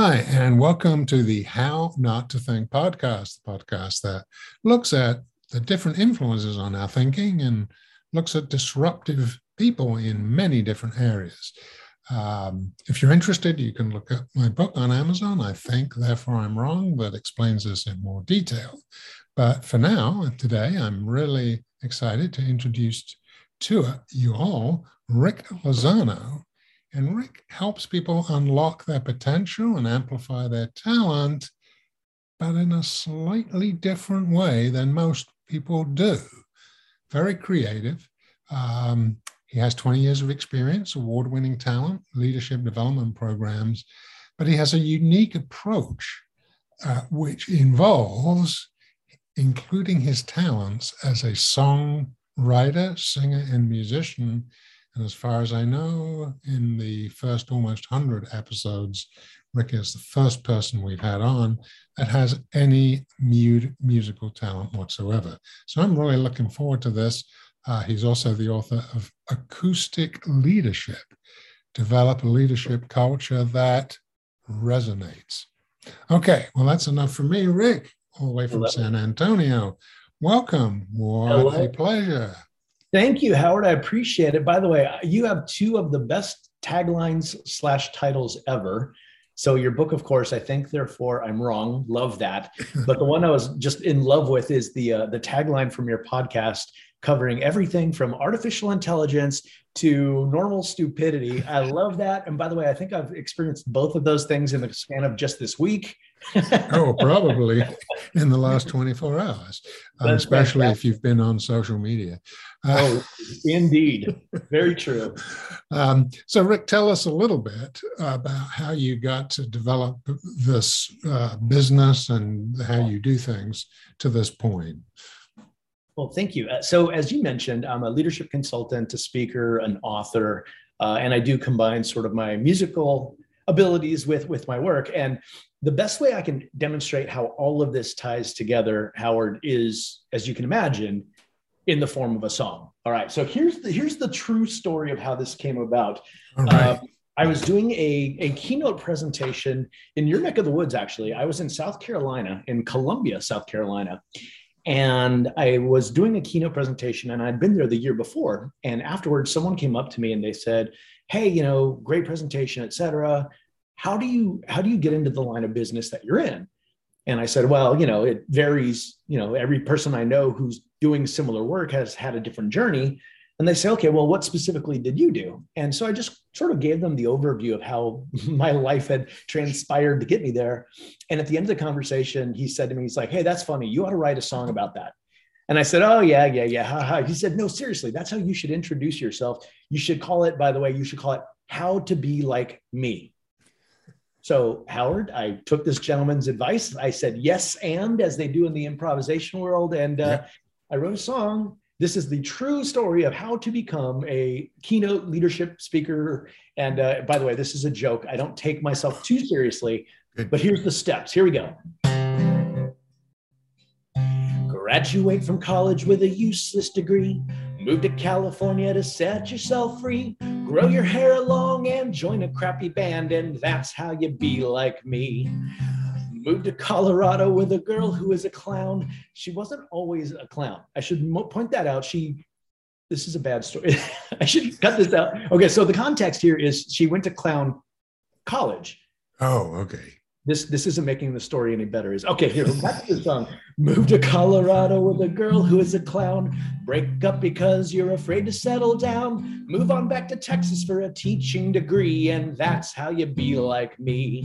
Hi, and welcome to the How Not to Think podcast, the podcast that looks at the different influences on our thinking and looks at disruptive people in many different areas. Um, if you're interested, you can look at my book on Amazon. I think, therefore, I'm wrong, that explains this in more detail. But for now, today, I'm really excited to introduce to you all Rick Lozano, and Rick helps people unlock their potential and amplify their talent, but in a slightly different way than most people do. Very creative. Um, he has 20 years of experience, award winning talent, leadership development programs, but he has a unique approach uh, which involves including his talents as a songwriter, singer, and musician and as far as I know, in the first almost 100 episodes, Rick is the first person we've had on that has any mute musical talent whatsoever. So I'm really looking forward to this. Uh, he's also the author of Acoustic Leadership Develop a Leadership Culture That Resonates. Okay, well, that's enough for me. Rick, all the way from Hello. San Antonio. Welcome. What Hello. a pleasure. Thank you, Howard. I appreciate it. By the way, you have two of the best taglines slash titles ever. So your book, of course, I think therefore I'm wrong. Love that. But the one I was just in love with is the uh, the tagline from your podcast covering everything from artificial intelligence to normal stupidity. I love that. And by the way, I think I've experienced both of those things in the span of just this week. oh, probably in the last 24 hours, um, especially if you've been on social media. Uh, oh, indeed. Very true. Um, so, Rick, tell us a little bit about how you got to develop this uh, business and how you do things to this point. Well, thank you. Uh, so, as you mentioned, I'm a leadership consultant, a speaker, an author, uh, and I do combine sort of my musical abilities with with my work. And the best way I can demonstrate how all of this ties together, Howard, is as you can imagine, in the form of a song. All right. So here's the here's the true story of how this came about. Uh, I was doing a, a keynote presentation in your neck of the woods, actually. I was in South Carolina, in Columbia, South Carolina. And I was doing a keynote presentation and I'd been there the year before. And afterwards, someone came up to me and they said, Hey, you know, great presentation, et cetera. How do you how do you get into the line of business that you're in? And I said, well, you know, it varies. You know, every person I know who's doing similar work has had a different journey. And they say, okay, well, what specifically did you do? And so I just sort of gave them the overview of how my life had transpired to get me there. And at the end of the conversation, he said to me, he's like, hey, that's funny. You ought to write a song about that. And I said, oh, yeah, yeah, yeah. Ha, ha. He said, no, seriously, that's how you should introduce yourself. You should call it, by the way, you should call it How to Be Like Me. So, Howard, I took this gentleman's advice. I said, yes, and as they do in the improvisation world. And uh, I wrote a song this is the true story of how to become a keynote leadership speaker. And uh, by the way, this is a joke. I don't take myself too seriously, but here's the steps. Here we go. Graduate from college with a useless degree. Move to California to set yourself free. Grow your hair long and join a crappy band, and that's how you be like me moved to Colorado with a girl who is a clown. She wasn't always a clown. I should point that out. She, this is a bad story. I should cut this out. Okay, so the context here is she went to clown college. Oh, okay. This this isn't making the story any better. Is okay. Here, back to the song. Move to Colorado with a girl who is a clown. Break up because you're afraid to settle down. Move on back to Texas for a teaching degree, and that's how you be like me.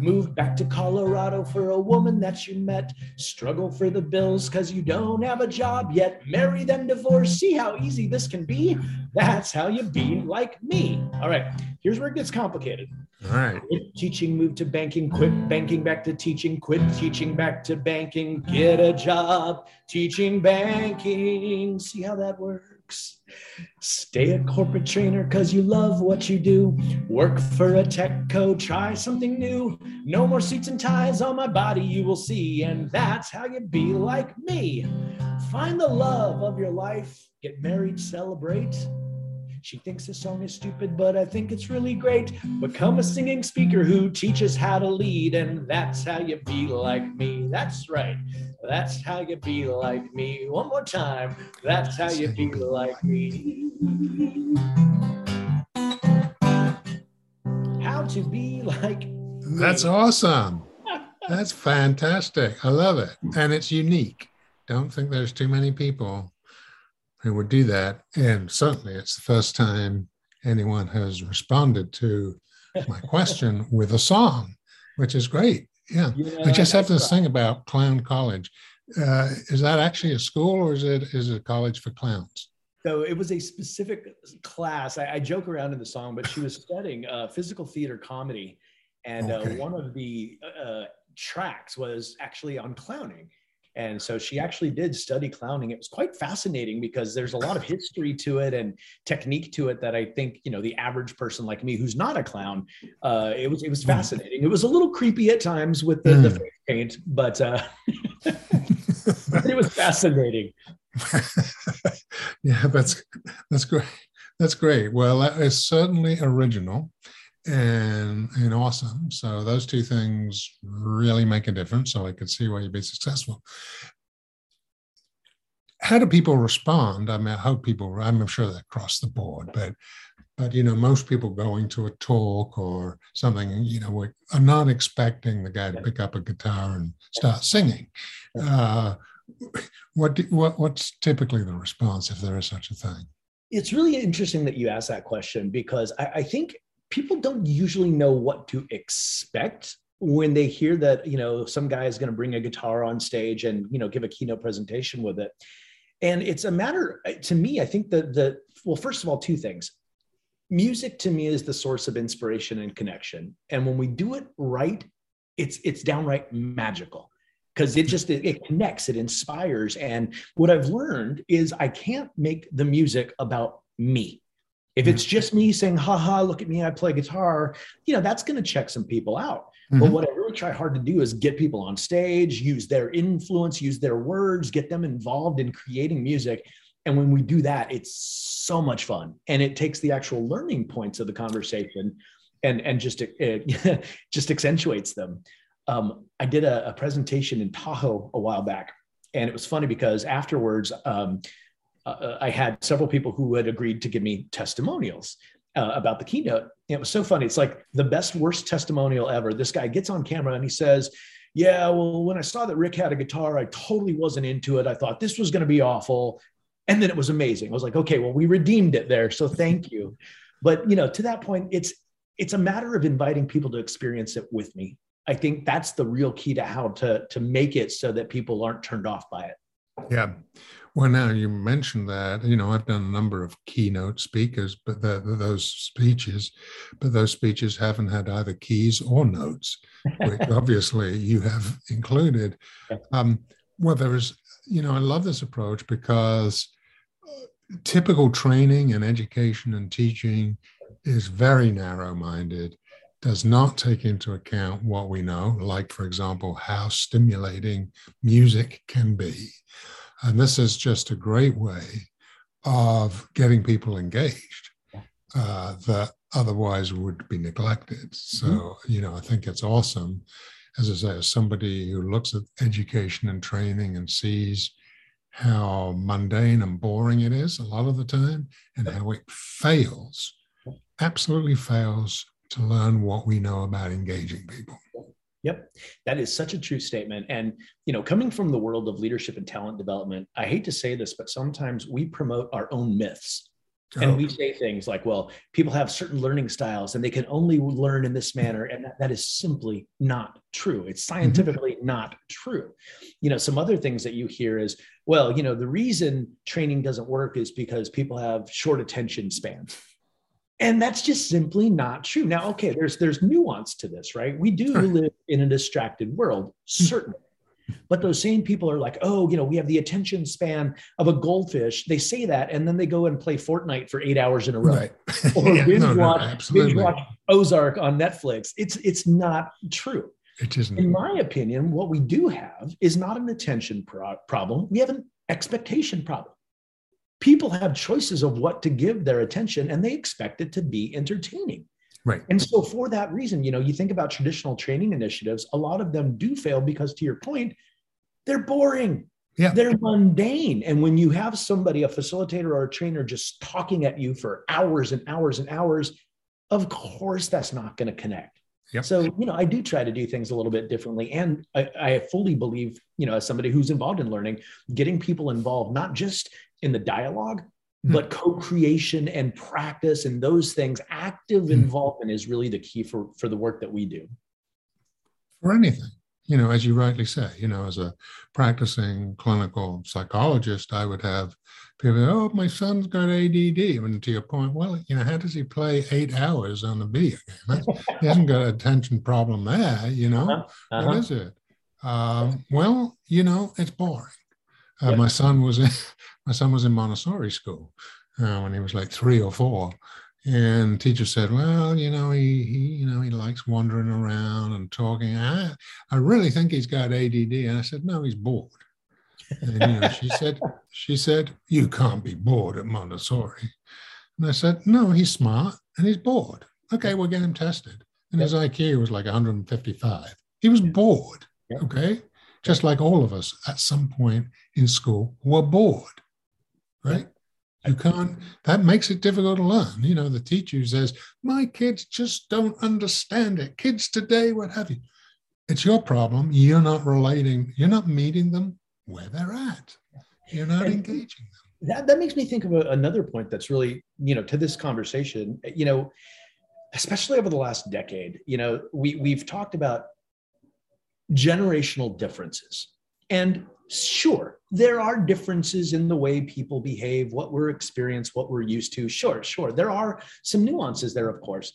Move back to Colorado for a woman that you met. Struggle for the bills because you don't have a job yet. Marry then divorce. See how easy this can be. That's how you be like me. All right, here's where it gets complicated. All right. Quit teaching, move to banking, quit banking, back to teaching, quit teaching, back to banking, get a job, teaching banking. See how that works? Stay a corporate trainer because you love what you do. Work for a tech co, try something new. No more suits and ties on my body, you will see. And that's how you be like me. Find the love of your life, get married, celebrate She thinks the song is stupid, but I think it's really great. Become a singing speaker who teaches how to lead, and that's how you be like me. That's right. That's how you be like me. One more time. That's how you be like me. How to be like me. That's awesome. That's fantastic. I love it. And it's unique. Don't think there's too many people who would do that. And certainly it's the first time anyone has responded to my question with a song, which is great. Yeah. yeah I just have this right. about Clown College. Uh, is that actually a school or is it is it a college for clowns? So it was a specific class. I, I joke around in the song, but she was studying uh, physical theater comedy, and uh, okay. uh, one of the uh, tracks was actually on clowning. And so she actually did study clowning. It was quite fascinating because there's a lot of history to it and technique to it that I think you know the average person like me who's not a clown, uh, it was it was hmm. fascinating. It was a little creepy at times with the, mm. the hmm. face paint, but, uh, but it was fascinating. yeah, that's that's great. That's great. Well, that is certainly original and and awesome. So those two things really make a difference. So I could see why you'd be successful. How do people respond? I mean, I hope people. I'm sure that across the board, but but you know, most people going to a talk or something, you know, are not expecting the guy to pick up a guitar and start singing. Uh, what, what what's typically the response if there is such a thing? It's really interesting that you ask that question because I, I think people don't usually know what to expect when they hear that you know some guy is going to bring a guitar on stage and you know give a keynote presentation with it. And it's a matter to me i think that the well first of all two things. Music to me is the source of inspiration and connection. And when we do it right it's it's downright magical because it just it, it connects it inspires. And what i've learned is i can't make the music about me if it's just me saying, haha, look at me, I play guitar, you know, that's going to check some people out. Mm-hmm. But what I really try hard to do is get people on stage, use their influence, use their words, get them involved in creating music. And when we do that, it's so much fun. And it takes the actual learning points of the conversation and, and just, it, just accentuates them. Um, I did a, a, presentation in Tahoe a while back. And it was funny because afterwards, um, uh, I had several people who had agreed to give me testimonials uh, about the keynote. And it was so funny. It's like the best, worst testimonial ever. This guy gets on camera and he says, Yeah, well, when I saw that Rick had a guitar, I totally wasn't into it. I thought this was going to be awful. And then it was amazing. I was like, okay, well, we redeemed it there. So thank you. But you know, to that point, it's it's a matter of inviting people to experience it with me. I think that's the real key to how to to make it so that people aren't turned off by it. Yeah. Well, now you mentioned that, you know, I've done a number of keynote speakers, but the, those speeches, but those speeches haven't had either keys or notes, which obviously you have included. Um, well, there is, you know, I love this approach because uh, typical training and education and teaching is very narrow minded does not take into account what we know, like, for example, how stimulating music can be. And this is just a great way of getting people engaged uh, that otherwise would be neglected. So, mm-hmm. you know, I think it's awesome. As I say, as somebody who looks at education and training and sees how mundane and boring it is a lot of the time and how it fails, absolutely fails to learn what we know about engaging people. Yep. That is such a true statement. And, you know, coming from the world of leadership and talent development, I hate to say this, but sometimes we promote our own myths. And we say things like, well, people have certain learning styles and they can only learn in this manner. And that, that is simply not true. It's mm-hmm. scientifically mm-hmm. not true. You know, some other things that you hear is, well, you know, the reason training doesn't work is because people have short attention spans and that's just simply not true. Now okay there's there's nuance to this right? We do live in a distracted world hmm. certainly. But those same people are like oh you know we have the attention span of a goldfish. They say that and then they go and play fortnite for eight hours in a row. Right. or yeah, binge, no, watch, no, binge watch ozark on netflix. It's it's not true. It isn't. In my opinion what we do have is not an attention pro- problem. We have an expectation problem people have choices of what to give their attention and they expect it to be entertaining. Right. And so for that reason, you know, you think about traditional training initiatives, a lot of them do fail because to your point, they're boring. Yeah. They're mundane. And when you have somebody, a facilitator or a trainer, just talking at you for hours and hours and hours, of course that's not going to connect. Yep. So, you know, I do try to do things a little bit differently. And I, I, fully believe, you know, as somebody who's involved in learning, getting people involved, not just in the dialogue, mm. but co-creation and practice and those things, active mm. involvement is really the key for, for the work that we do. For anything you know, as you rightly say, you know, as a practicing clinical psychologist, I would have people, oh, my son's got ADD. And to your point, well, you know, how does he play eight hours on a video game? he hasn't got an attention problem there, you know. Uh-huh. Uh-huh. What is it? Um, well, you know, it's boring. Uh. My son was in my son was in Montessori school uh, when he was like three or four, and teacher said, "Well, you know, he, he, you know, he likes wandering around and talking. I, I really think he's got ADD." And I said, "No, he's bored." And you know, she said, "She said you can't be bored at Montessori." And I said, "No, he's smart and he's bored. Okay, we'll get him tested." And his IQ was like 155. He was bored. Okay, just like all of us at some point in school were bored, right? You can't, that makes it difficult to learn. You know, the teacher says, My kids just don't understand it. Kids today, what have you. It's your problem. You're not relating, you're not meeting them where they're at. You're not and engaging them. That, that makes me think of a, another point that's really, you know, to this conversation, you know, especially over the last decade, you know, we, we've talked about generational differences. And Sure, there are differences in the way people behave, what we're experienced, what we're used to. Sure, sure. There are some nuances there, of course.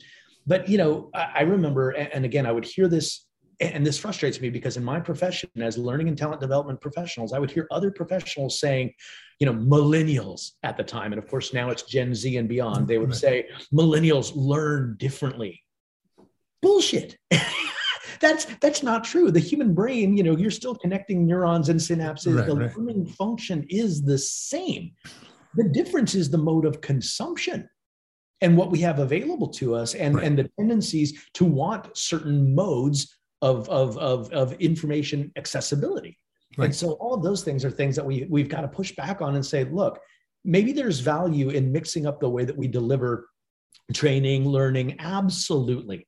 But, you know, I, remember, and again, I would hear this, and this frustrates me because in my profession as learning and talent development professionals, I would hear other professionals saying, you know, millennials at the time, and of course now it's Gen Z and beyond, they would say, millennials learn differently. Bullshit. that's that's not true. The human brain, you know, you're still connecting neurons and synapses. Right, the right. learning function is the same. The difference is the mode of consumption and what we have available to us and, right. and the tendencies to want certain modes of, of, of, of information accessibility. Right. And so all of those things are things that we, we've got to push back on and say, look, maybe there's value in mixing up the way that we deliver training, learning. Absolutely.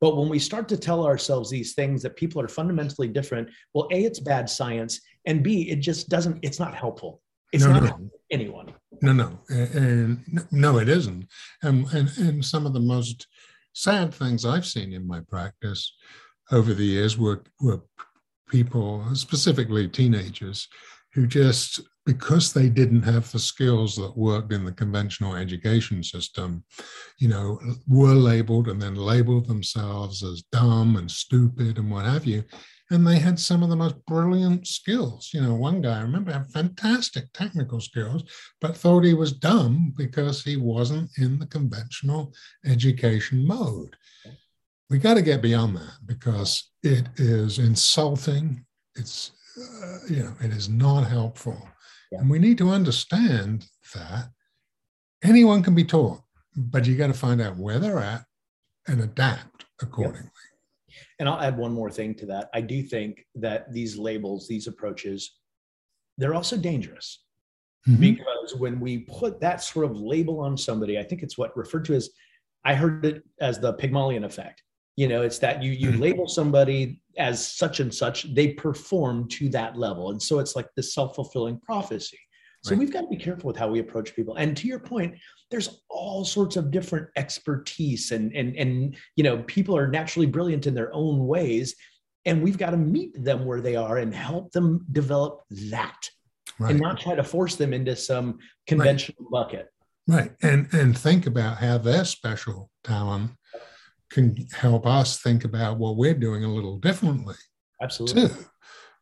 But when we start to tell ourselves these things that people are fundamentally different, well, A, it's bad science, and B, it just doesn't, it's not helpful. It's no, not no. anyone. No, no. And, no, it isn't. And, and, and some of the most sad things I've seen in my practice over the years were, were people, specifically teenagers, who just because they didn't have the skills that worked in the conventional education system, you know, were labeled and then labeled themselves as dumb and stupid and what have you. And they had some of the most brilliant skills. You know, one guy I remember had fantastic technical skills, but thought he was dumb because he wasn't in the conventional education mode. We got to get beyond that because it is insulting. It's, uh, you know, it is not helpful yeah. And we need to understand that anyone can be taught, but you got to find out where they're at and adapt accordingly. And I'll add one more thing to that. I do think that these labels, these approaches, they're also dangerous mm-hmm. because when we put that sort of label on somebody, I think it's what referred to as, I heard it as the Pygmalion effect you know it's that you you mm-hmm. label somebody as such and such they perform to that level and so it's like this self-fulfilling prophecy so right. we've got to be careful with how we approach people and to your point there's all sorts of different expertise and and and you know people are naturally brilliant in their own ways and we've got to meet them where they are and help them develop that right. and not try to force them into some conventional right. bucket right and and think about how their special talent can help us think about what we're doing a little differently. Absolutely. Too,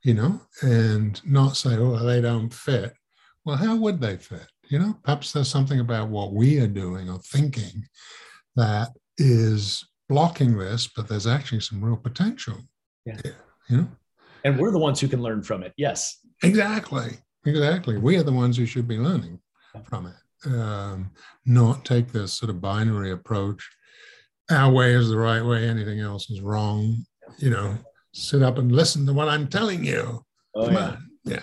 you know, and not say, oh, they don't fit. Well, how would they fit? You know, perhaps there's something about what we are doing or thinking that is blocking this, but there's actually some real potential. Yeah. Here, you know? And we're the ones who can learn from it. Yes. Exactly. Exactly. We are the ones who should be learning from it. Um, not take this sort of binary approach. Our way is the right way. Anything else is wrong. You know, sit up and listen to what I'm telling you. Oh, Come yeah. on. Yeah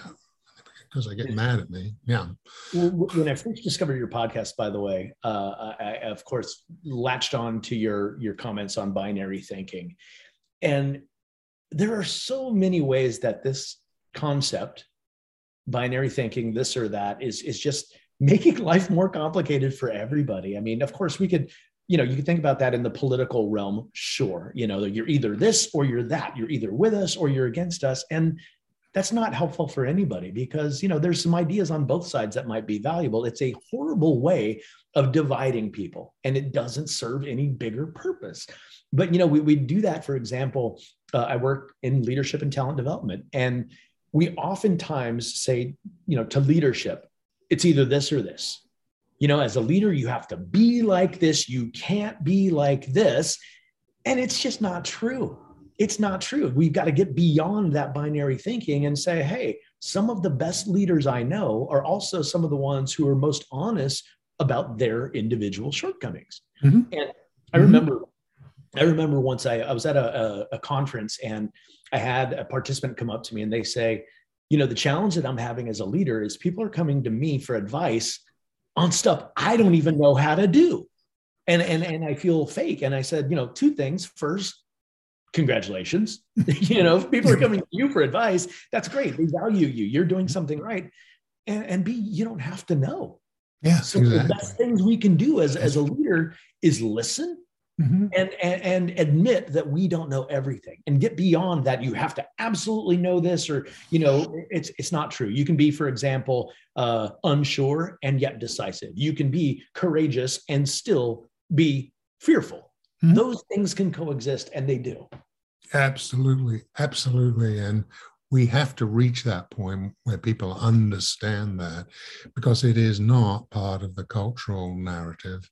because I get mad at me. Yeah. When I first discovered your podcast, by the way, uh, I, of course latched on to your your comments on binary thinking, and there are so many ways that this concept, binary thinking, this or that, is is just making life more complicated for everybody. I mean, of course, we could you know you can think about that in the political realm sure you know you're either this or you're that you're either with us or you're against us. And that's not helpful for anybody because you know there's some ideas on both sides that might be valuable. It's a horrible way of dividing people and it doesn't serve any bigger purpose. But you know we, we do that for example uh, i work in leadership and talent development and we oftentimes say you know to leadership it's either this or this you know as a leader you have to be like this you can't be like this and it's just not true it's not true. We've got to get beyond that binary thinking and say, hey, some of the best leaders I know are also some of the ones who are most honest about their individual shortcomings. Mm-hmm. And I mm-hmm. remember, I remember once I, I was at a, a, a conference and I had a participant come up to me and they say, you know, the challenge that I'm having as a leader is people are coming to me for advice on stuff I don't even know how to do. And, and, and I feel fake. And I said, you know, two things. First, congratulations. you know, if people are coming to you for advice, that's great. They value you. You're doing something right. And, and B, you don't have to know. Yeah. So exactly. the best things we can do as, as a leader is listen mm-hmm. and, and, and admit that we don't know everything and get beyond that. You have to absolutely know this, or you know, it's it's not true. You can be, for example, uh, unsure and yet decisive. You can be courageous and still be fearful. Mm-hmm. Those things can coexist, and they do. Absolutely, absolutely, and we have to reach that point where people understand that because it is not part of the cultural narrative.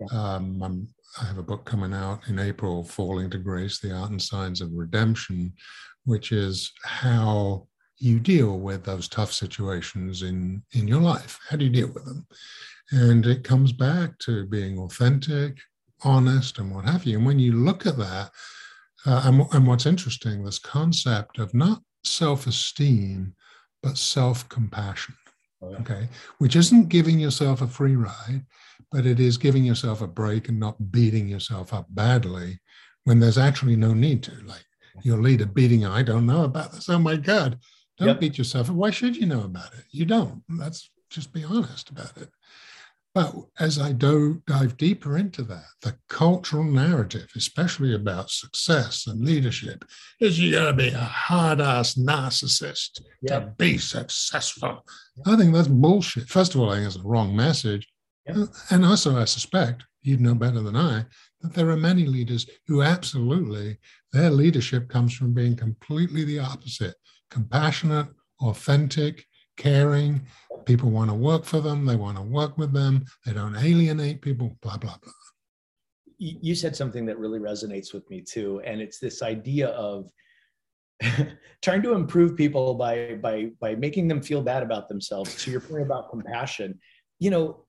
Yeah. Um, i have a book coming out in April, Falling to Grace The Art and Science of Redemption, which is how you deal with those tough situations in, in your life. How do you deal with them? And it comes back to being authentic, honest, and what have you. And when you look at that, uh, and, and what's interesting, this concept of not self esteem, but self compassion. Oh, yeah. Okay. Which isn't giving yourself a free ride, but it is giving yourself a break and not beating yourself up badly when there's actually no need to. Like your leader beating, I don't know about this. Oh my God. Don't yep. beat yourself up. Why should you know about it? You don't. Let's just be honest about it. But as I do, dive deeper into that, the cultural narrative, especially about success and leadership, is you got to be a hard ass narcissist yeah. to be successful. I think that's bullshit. First of all, I think it's a wrong message. Yeah. Uh, and also, I suspect you'd know better than I that there are many leaders who absolutely their leadership comes from being completely the opposite compassionate, authentic, caring, people want to work for them, they want to work with them, they don't alienate people, blah, blah, blah. You said something that really resonates with me too. And it's this idea of trying to improve people by by by making them feel bad about themselves to your point about compassion you know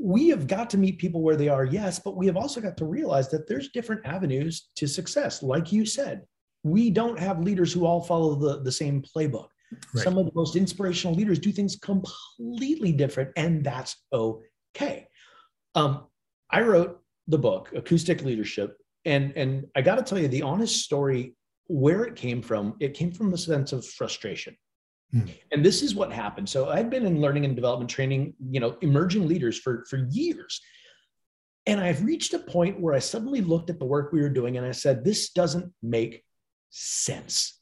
we have got to meet people where they are yes but we have also got to realize that there's different avenues to success like you said we don't have leaders who all follow the, the same playbook Right. Some of the most inspirational leaders do things completely different, and that's okay. Um, I wrote the book Acoustic Leadership, and and I got to tell you the honest story where it came from. It came from a sense of frustration. Hmm. And this is what happened. So I've been in learning and development training, you know, emerging leaders for for years. And I've reached a point where I suddenly looked at the work we were doing and I said, this doesn't make sense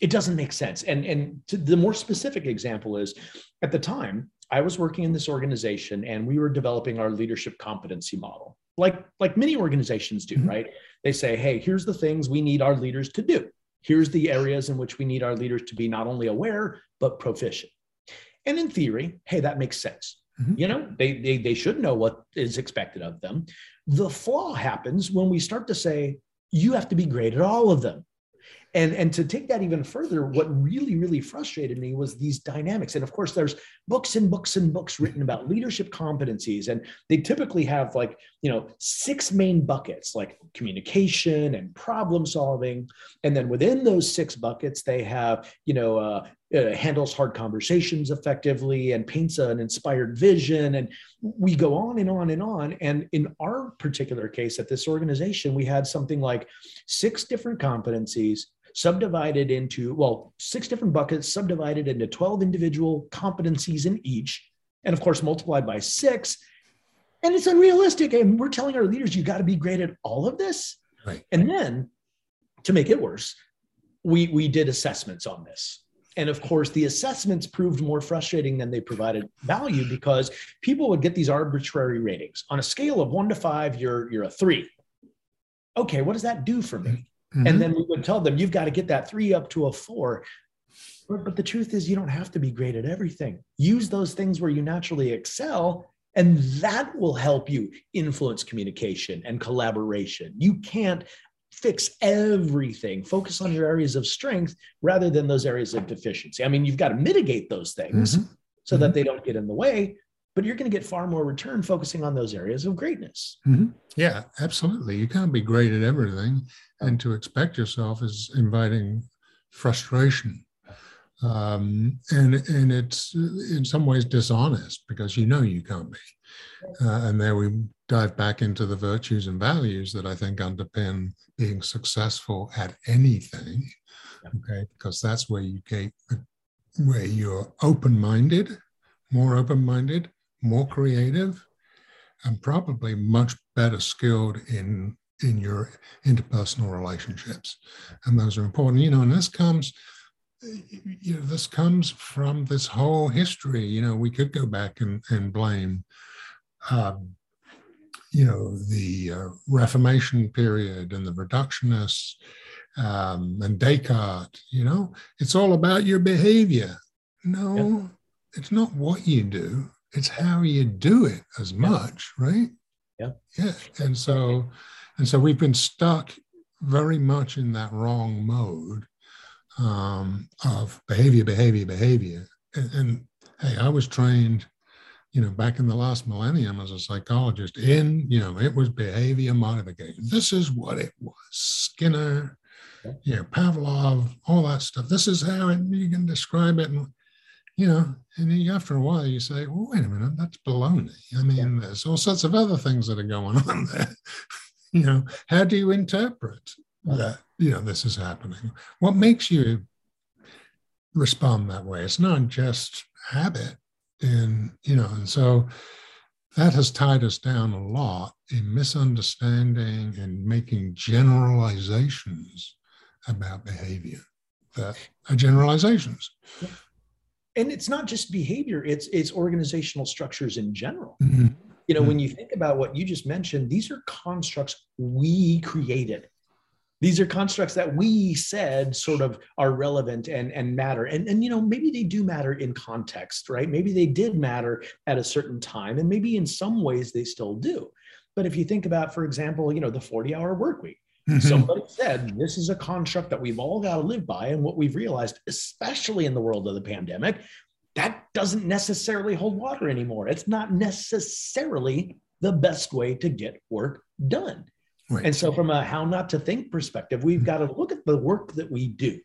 it doesn't make sense. And and the more specific example is, at the time I was working in this organization and we were developing our leadership competency model, like like many organizations do, mm-hmm. right? They say, hey, here's the things we need our leaders to do. Here's the areas in which we need our leaders to be not only aware but proficient. And in theory, hey, that makes sense. Mm-hmm. You know, they, they they should know what is expected of them. The flaw happens when we start to say, you have to be great at all of them and and to take that even further what really really frustrated me was these dynamics. And of course there's books and books and books written about leadership competencies. And they typically have like you know six main buckets like communication and problem solving. And then within those six buckets they have you know uh, uh, handles hard conversations effectively and paints an inspired vision. And we go on and on and on. And in our particular case at this organization we had something like six different competencies subdivided into, well, six different buckets, subdivided into 12 individual competencies in each. And of course, multiplied by six. And it's unrealistic. And we're telling our leaders, you got to be great at all of this. Right. And then to make it worse, we, we did assessments on this. And of course, the assessments proved more frustrating than they provided value because people would get these arbitrary ratings. On a scale of one to five, you're, you're a three. Okay, what does that do for me? Mm-hmm. And then we would tell them, you've got to get that three up to a four. But, the truth is, you don't have to be great at everything. Use those things where you naturally excel, and that will help you influence communication and collaboration. You can't fix everything. Focus on your areas of strength rather than those areas of deficiency. I mean, you've got to mitigate those things mm-hmm. so mm-hmm. that they don't get in the way, but you're going to get far more return focusing on those areas of greatness. Mm-hmm. Yeah, absolutely. You can't be great at everything, and to expect yourself is inviting frustration. Um, and and it's in some ways dishonest because you know you can't be. Uh, and there we dive back into the virtues and values that I think underpin being successful at anything. Okay, because that's where you get where you're open-minded, more open-minded, more creative, and probably much better skilled in in your interpersonal relationships. And those are important. You know, and this comes, you know, this comes from this whole history. You know, we could go back and, and blame um, you know, the uh, Reformation period and the reductionists um, and Descartes, you know, it's all about your behavior. No, yeah. it's not what you do it's how you do it as much, right? Yeah. Yeah. And so, and so we've been stuck very much in that wrong mode um, of behavior, behavior, behavior. And, and hey, I was trained, you know, back in the last millennium as a psychologist in, you know, it was behavior modification. This is what it was. Skinner, you know, Pavlov, all that stuff. This is how it, you can describe it. And you know, and after a while you say, well, wait a minute, that's baloney. I mean, yeah. there's all sorts of other things that are going on there. you know, how do you interpret that, you know, this is happening? What makes you respond that way? It's not just habit. And, you know, and so that has tied us down a lot in misunderstanding and making generalizations about behavior that are generalizations. Yeah and it's not just behavior it's it's organizational structures in general. Mm-hmm. you know mm-hmm. when you think about what you just mentioned these are constructs we created. These are constructs that we said sort of are relevant and and matter. And and you know maybe they do matter in context right? Maybe they did matter at a certain time and maybe in some ways they still do. But if you think about for example you know the 40 hour work week Mm-hmm. Somebody said this is a construct that we've all got to live by. And what we've realized, especially in the world of the pandemic, that doesn't necessarily hold water anymore. It's not necessarily the best way to get work done. Right. And so, from a how not to think perspective, we've mm-hmm. got to look at the work that we do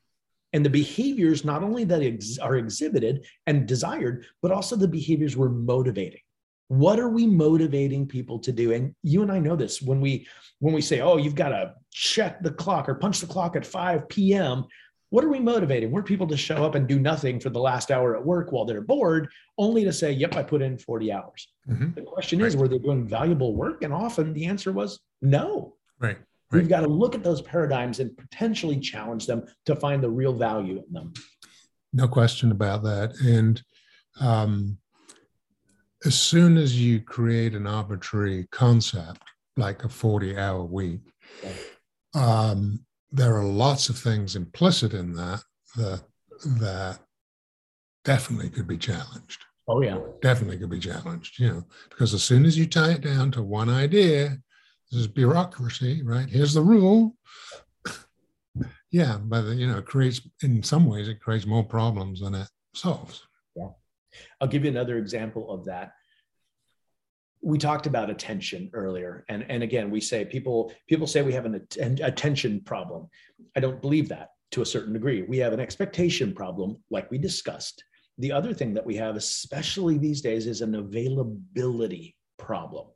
and the behaviors not only that ex- are exhibited and desired, but also the behaviors we're motivating what are we motivating people to do? And you and i know this when we when we say oh you've got to check the clock or punch the clock at 5 p.m what are we motivating? We're people to show up and do nothing for the last hour at work while they're bored only to say yep i put in 40 hours. Mm-hmm. the question right. is were they doing valuable work? And often the answer was no. Right. right we've got to look at those paradigms and potentially challenge them to find the real value in them. No question about that. And um, as soon as you create an arbitrary concept like a 40 hour week, um, there are lots of things implicit in that that that definitely could be challenged. Oh yeah, definitely could be challenged. You know, because as soon as you tie it down to one idea, this is bureaucracy, right? Here's the rule. yeah, but you know, it creates in some ways it creates more problems than it solves. I'll give you another example of that. We talked about attention earlier, and and again, we say people people say we have an attention problem. I don't believe that to a certain degree. We have an expectation problem, like we discussed. The other thing that we have, especially these days, is an availability problem.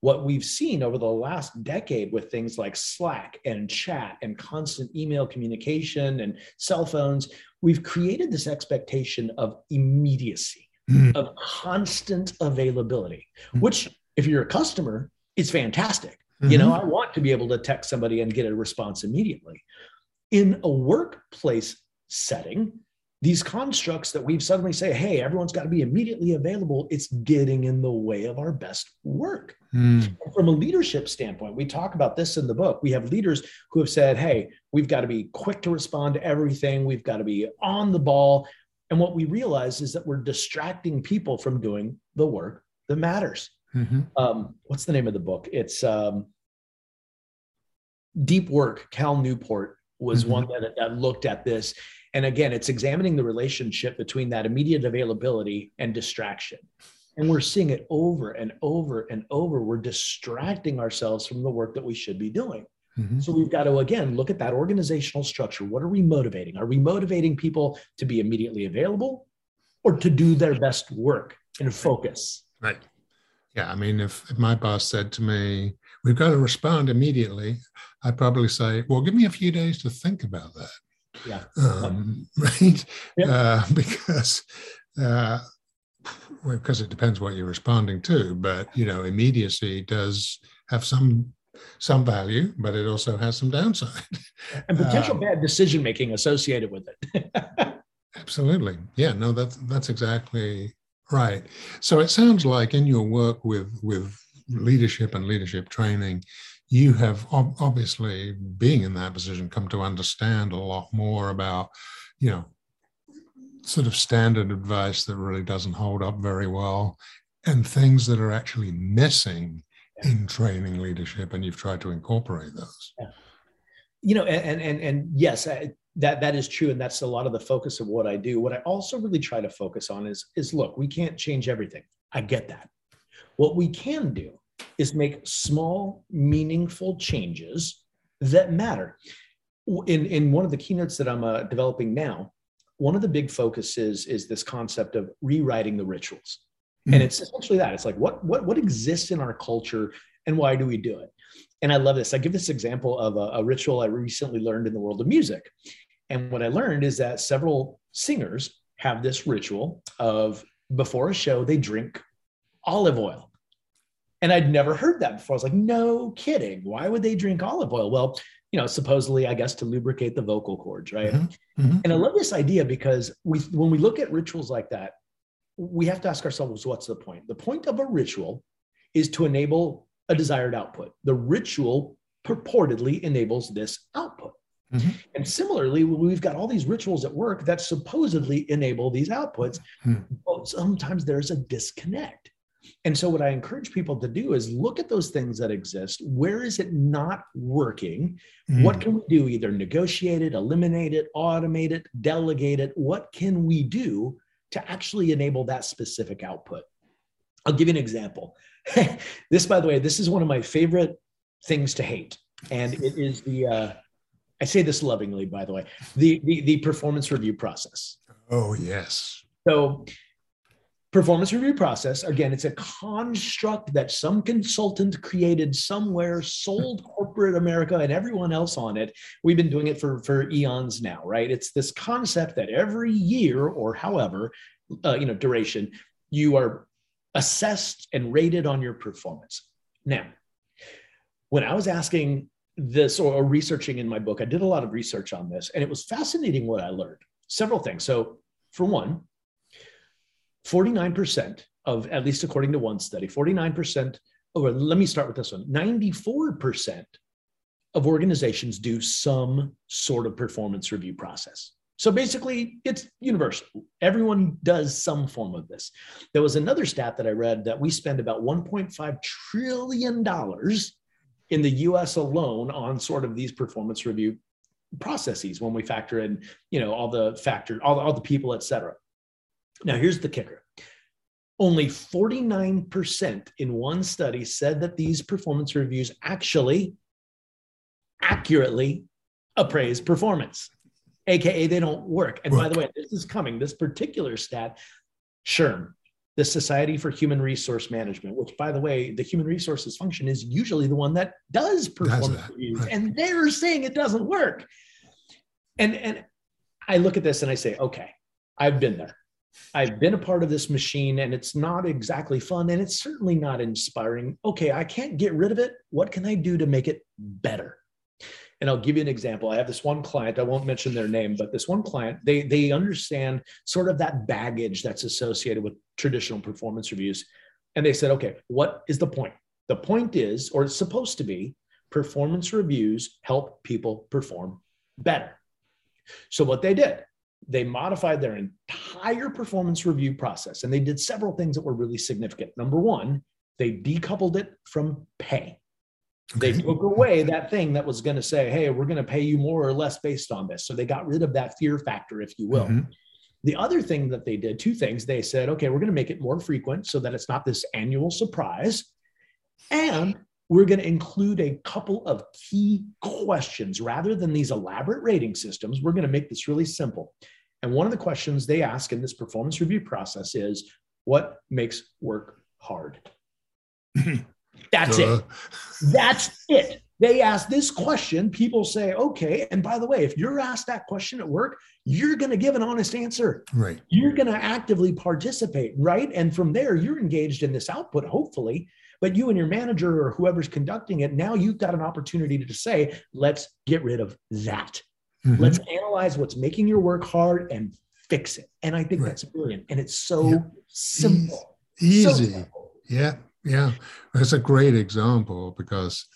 What we've seen over the last decade with things like Slack and chat and constant email communication and cell phones, we've created this expectation of immediacy, mm-hmm. of constant availability, mm-hmm. which, if you're a customer, is fantastic. Mm-hmm. You know, I want to be able to text somebody and get a response immediately. In a workplace setting, these constructs that we've suddenly say, hey, everyone's got to be immediately available, it's getting in the way of our best work. Mm. From a leadership standpoint, we talk about this in the book. We have leaders who have said, hey, we've got to be quick to respond to everything, we've got to be on the ball. And what we realize is that we're distracting people from doing the work that matters. Mm-hmm. Um, what's the name of the book? It's um, Deep Work. Cal Newport was mm-hmm. one that, that looked at this and again, it's examining the relationship between that immediate availability and distraction. And we're seeing it over and over and over. We're distracting ourselves from the work that we should be doing. Mm-hmm. So we've got to, again, look at that organizational structure. What are we motivating? Are we motivating people to be immediately available or to do their best work and focus? Right. Yeah. I mean, if, if my boss said to me, we've got to respond immediately, I'd probably say, well, give me a few days to think about that. Yeah. Um, right. Yeah. Uh, because uh, well, because it depends what you're responding to, but you know, immediacy does have some some value, but it also has some downside and potential uh, bad decision making associated with it. absolutely, yeah. No, that's that's exactly right. So it sounds like in your work with with leadership and leadership training, you have ob- obviously being in that position come to understand a lot more about you know sort of standard advice that really doesn't hold up very well and things that are actually missing yeah. in training leadership and you've tried to incorporate those yeah. you know and and and yes that that is true and that's a lot of the focus of what i do what i also really try to focus on is is look we can't change everything i get that what we can do is make small, meaningful changes that matter. In, in one of the keynotes that I'm uh, developing now, one of the big focuses is this concept of rewriting the rituals. Mm-hmm. And it's essentially that. It's like what what what exists in our culture and why do we do it? And I love this. I give this example of a, a ritual I recently learned in the world of music. And what I learned is that several singers have this ritual of before a show, they drink olive oil. And I'd never heard that before. I was like, no kidding. Why would they drink olive oil? Well, you know, supposedly, I guess, to lubricate the vocal cords, right? Mm-hmm. Mm-hmm. And I love this idea because we, when we look at rituals like that, we have to ask ourselves, what's the point? The point of a ritual is to enable a desired output. The ritual purportedly enables this output. Mm-hmm. And similarly, we've got all these rituals at work that supposedly enable these outputs, mm-hmm. but sometimes there's a disconnect. And so, what I encourage people to do is look at those things that exist. Where is it not working? Mm. What can we do? Either negotiate it, eliminate it, automate it, delegate it. What can we do to actually enable that specific output? I'll give you an example. this, by the way, this is one of my favorite things to hate. And it is the, uh, I say this lovingly, by the way, the, the, the performance review process. Oh, yes. So performance review process. Again it's a construct that some consultant created somewhere sold corporate america and everyone else on it. We've been doing it for for eons now right? It's this concept that every year or however uh, you know duration you are assessed and rated on your performance. Now when i was asking this or researching in my book i did a lot of research on this and it was fascinating what i learned. Several things. So for one 49% of, at least according to one study, 49%, or let me start with this one 94% of organizations do some sort of performance review process. So basically, it's universal. Everyone does some form of this. There was another stat that I read that we spend about $1.5 trillion in the US alone on sort of these performance review processes when we factor in, you know, all the factor, all, all the people, et cetera. Now, here's the kicker. Only 49% in one study said that these performance reviews actually accurately appraise performance, AKA they don't work. And by the way, this is coming, this particular stat, SHRM, the Society for Human Resource Management, which, by the way, the human resources function is usually the one that does performance does reviews, right. and they're saying it doesn't work. And and I look at this and I say, okay, I've been there. I've been a part of this machine and it's not exactly fun and it's certainly not inspiring. Okay, I can't get rid of it. What can I do to make it better? And I'll give you an example. I have this one client, I won't mention their name, but this one client, they they understand sort of that baggage that's associated with traditional performance reviews. And they said, okay, what is the point? The point is, or it's supposed to be, performance reviews help people perform better. So what they did, they modified their entire performance review process and they did several things that were really significant. Number one, they decoupled it from pay. They took away that thing that was going to say, hey, we're going to pay you more or less based on this. So they got rid of that fear factor, if you will. Mm-hmm. The other thing that they did, two things, they said, okay, we're going to make it more frequent so that it's not this annual surprise. And we're going to include a couple of key questions rather than these elaborate rating systems. We're going to make this really simple. And one of the questions they ask in this performance review process is what makes work hard? That's it. That's it. They ask this question. People say, okay. And by the way, if you're asked that question at work, you're going to give an honest answer. Right. You're going to actively participate. Right. And from there, you're engaged in this output, hopefully. But you and your manager or whoever's conducting it, now you've got an opportunity to say, let's get rid of that. Mm-hmm. Let's analyze what's making your work hard and fix it. And I think right. that's brilliant. And it's so yeah. simple. Easy. So simple. Yeah. Yeah. That's a great example because,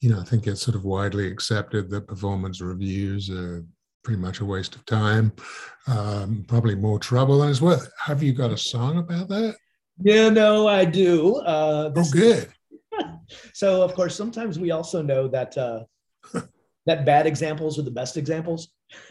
you know, I think it's sort of widely accepted that performance reviews are pretty much a waste of time, um, probably more trouble than it's worth. Have you got a song about that? Yeah, no, I do. Uh, oh, good. so, of course, sometimes we also know that uh, that bad examples are the best examples.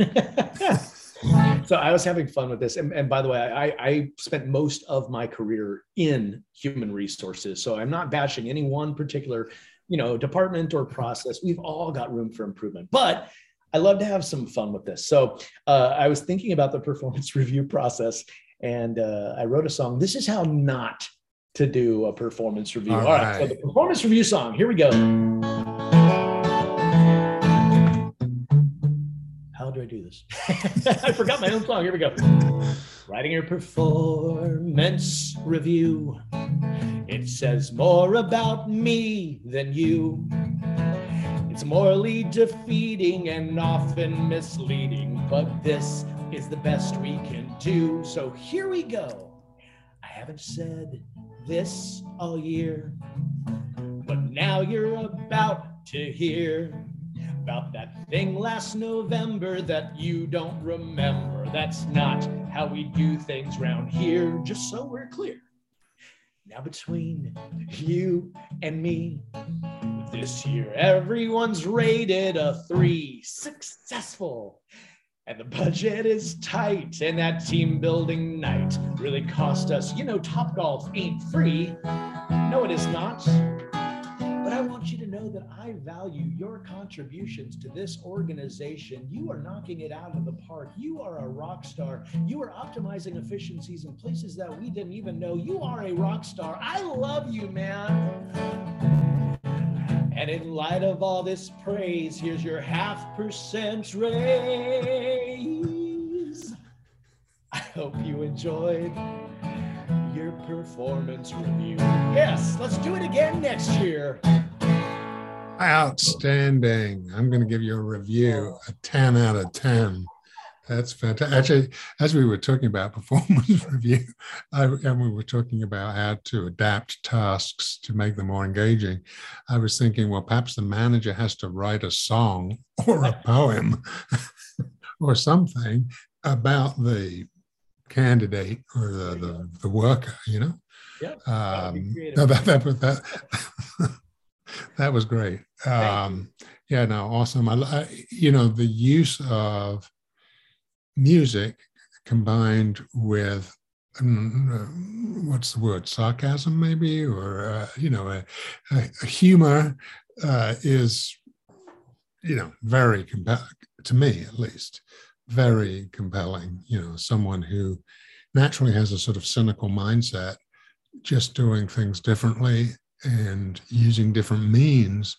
so I was having fun with this. And, and by the way, I, I, spent most of my career in human resources. So I'm not bashing any one particular, you know, department or process. We've all got room for improvement. But I love to have some fun with this. So uh, I was thinking about the performance review process and uh, I wrote a song. This is how not to do a performance review. All, all right. right. So the performance review song. Here we go. How do I do this? I forgot my own song. Here we go. Writing your performance review. It says more about me than you. It's morally defeating and often misleading, but this is the best we can do. So here we go. I haven't said this all year, but now you're about to hear about that thing last November that you don't remember. That's not how we do things round here, just so we're clear. Now, between you and me, this year everyone's rated a three. Successful. And the budget is tight, and that team building night really cost us. You know, Top Golf ain't free. No, it is not. But I want you to know that I value your contributions to this organization. You are knocking it out of the park. You are a rock star. You are optimizing efficiencies in places that we didn't even know. You are a rock star. I love you, man. And in light of all this praise, here's your half percent raise. Hope you enjoyed your performance review. Yes, let's do it again next year. Outstanding. I'm going to give you a review, oh. a 10 out of 10. That's fantastic. Actually, as we were talking about performance review, I, and we were talking about how to adapt tasks to make them more engaging, I was thinking, well, perhaps the manager has to write a song or a poem or something about the candidate or the, the, the worker, you know? Yeah. Um, that, that, that, that was great. Um, yeah, no, awesome. I, I, you know, the use of music combined with um, what's the word, sarcasm, maybe, or uh, you know, a, a humor uh, is, you know, very compelling to me, at least, very compelling. You know, someone who naturally has a sort of cynical mindset, just doing things differently and using different means,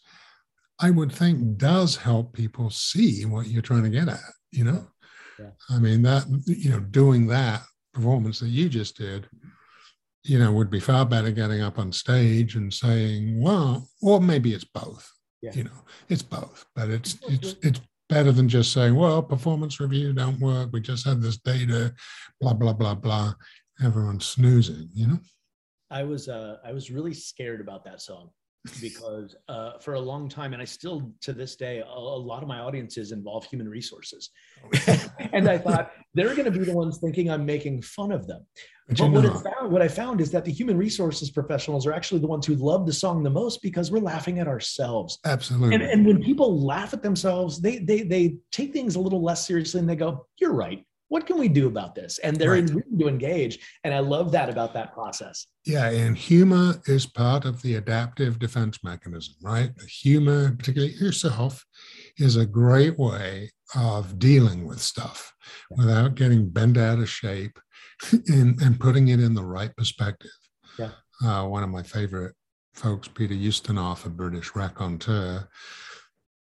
I would think does help people see what you're trying to get at, you know? Yeah. I mean, that, you know, doing that performance that you just did, you know, would be far better getting up on stage and saying, well, or maybe it's both. Yeah. You know, it's both, but it's it's it's better than just saying, well, performance review don't work. We just had this data, blah, blah, blah, blah. Everyone's snoozing, you know? I was uh, I was really scared about that song because uh, for a long time, and I still to this day, a, a lot of my audiences involve human resources, and I thought they're going to be the ones thinking I'm making fun of them. But, but what, I found, what I found is that the human resources professionals are actually the ones who love the song the most because we're laughing at ourselves. Absolutely. And, and when people laugh at themselves, they they they take things a little less seriously and they go, "You're right what can we do about this? And they're right. willing to engage. And I love that about that process. Yeah, and humor is part of the adaptive defense mechanism, right? Humor, particularly yourself, is a great way of dealing with stuff yeah. without getting bent out of shape and, and putting it in the right perspective. Yeah. Uh, one of my favorite folks, Peter Ustinov, a British raconteur,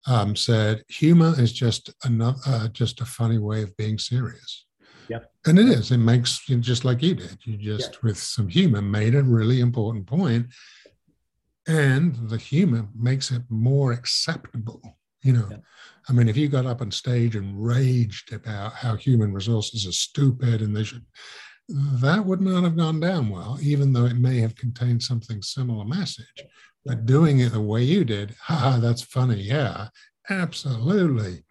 um, said humor is just another uh, just a funny way of being serious. Yeah, and it is. It makes you just like you did. You just yeah. with some humor made a really important point, and the humor makes it more acceptable. You know, yeah. I mean, if you got up on stage and raged about how human resources are stupid and they should, that would not have gone down well, even though it may have contained something similar message. But doing it the way you did, ha, that's funny. Yeah, absolutely.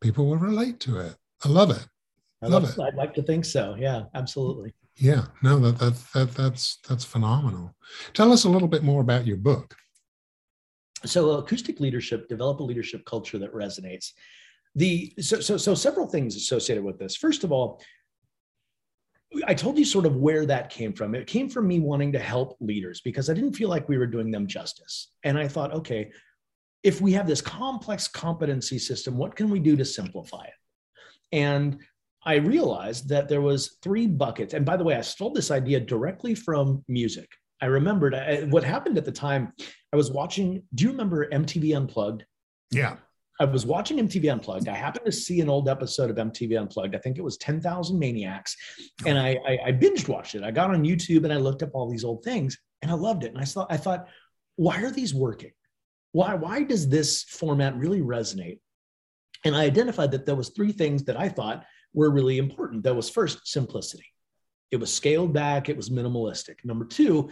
People will relate to it. I love it. I love, love it. I'd like to think so. Yeah, absolutely. Yeah, no, that, that that that's that's phenomenal. Tell us a little bit more about your book. So, acoustic leadership, develop a leadership culture that resonates. The so so so several things associated with this. First of all, I told you sort of where that came from. It came from me wanting to help leaders because I didn't feel like we were doing them justice. And I thought, okay, if we have this complex competency system, what can we do to simplify it? And I realized that there was three buckets. And by the way, I stole this idea directly from music. I remembered I, what happened at the time. I was watching. Do you remember MTV Unplugged? Yeah. I was watching MTV Unplugged. I happened to see an old episode of MTV Unplugged. I think it was 10,000 Maniacs. And I, I, I binged watched it. I got on YouTube and I looked up all these old things and I loved it. And I thought, I thought, why are these working? Why, why does this format really resonate? And I identified that there was three things that I thought were really important. That was first, simplicity. It was scaled back. It was minimalistic. Number two,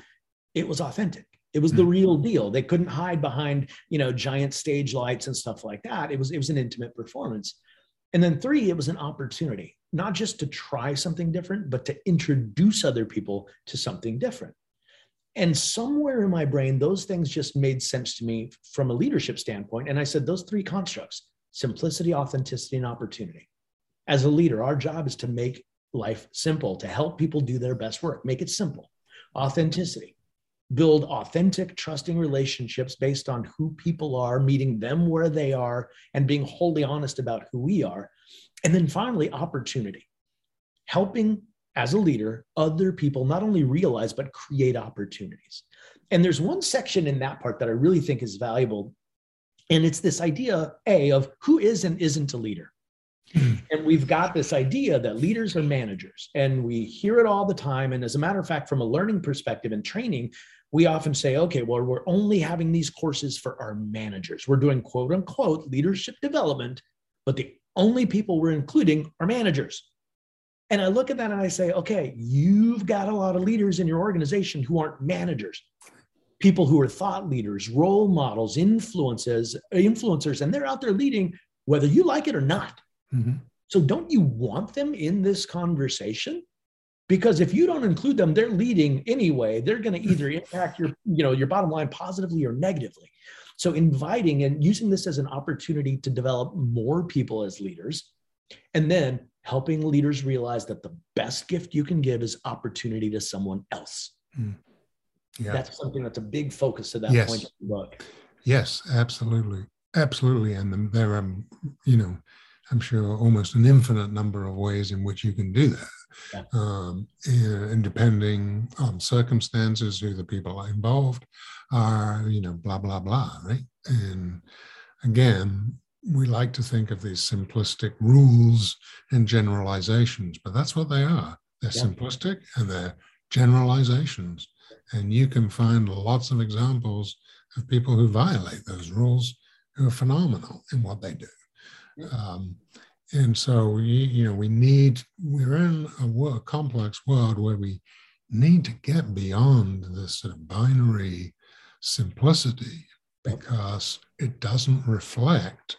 it was authentic. It was the hmm. real deal. They couldn't hide behind, you know, giant stage lights and stuff like that. It was it was an intimate performance. And then three, it was an opportunity, not just to try something different, but to introduce other people to something different. And somewhere in my brain, those things just made sense to me from a leadership standpoint. And I said, those three constructs simplicity, authenticity, and opportunity. As a leader, our job is to make life simple, to help people do their best work, make it simple. Authenticity build authentic, trusting relationships based on who people are, meeting them where they are, and being wholly honest about who we are. And then finally, opportunity, helping as a leader other people not only realize, but create opportunities. And there's one section in that part that I really think is valuable. And it's this idea, A, of who is and isn't a leader. And we've got this idea that leaders are managers, and we hear it all the time. And as a matter of fact, from a learning perspective and training, we often say, okay, well, we're only having these courses for our managers. We're doing quote unquote leadership development, but the only people we're including are managers. And I look at that and I say, okay, you've got a lot of leaders in your organization who aren't managers, people who are thought leaders, role models, influences, influencers, and they're out there leading whether you like it or not. Mm-hmm. So don't you want them in this conversation? because if you don't include them they're leading anyway they're going to either impact your you know your bottom line positively or negatively So inviting and using this as an opportunity to develop more people as leaders, and then helping leaders realize that the best gift you can give is opportunity to someone else. Mm. Yeah. That's something that's a big focus of that yes. point the. Yes, absolutely. Absolutely. And there are, you know, I'm sure almost an infinite number of ways in which you can do that. Yeah. Um, and depending on circumstances, who the people are involved are, you know, blah, blah, blah, right? And again, we like to think of these simplistic rules and generalizations, but that's what they are. They're yeah. simplistic and they're generalizations. And you can find lots of examples of people who violate those rules who are phenomenal in what they do. Um, and so you know, we need, we're in a world, complex world where we need to get beyond this sort of binary simplicity because it doesn't reflect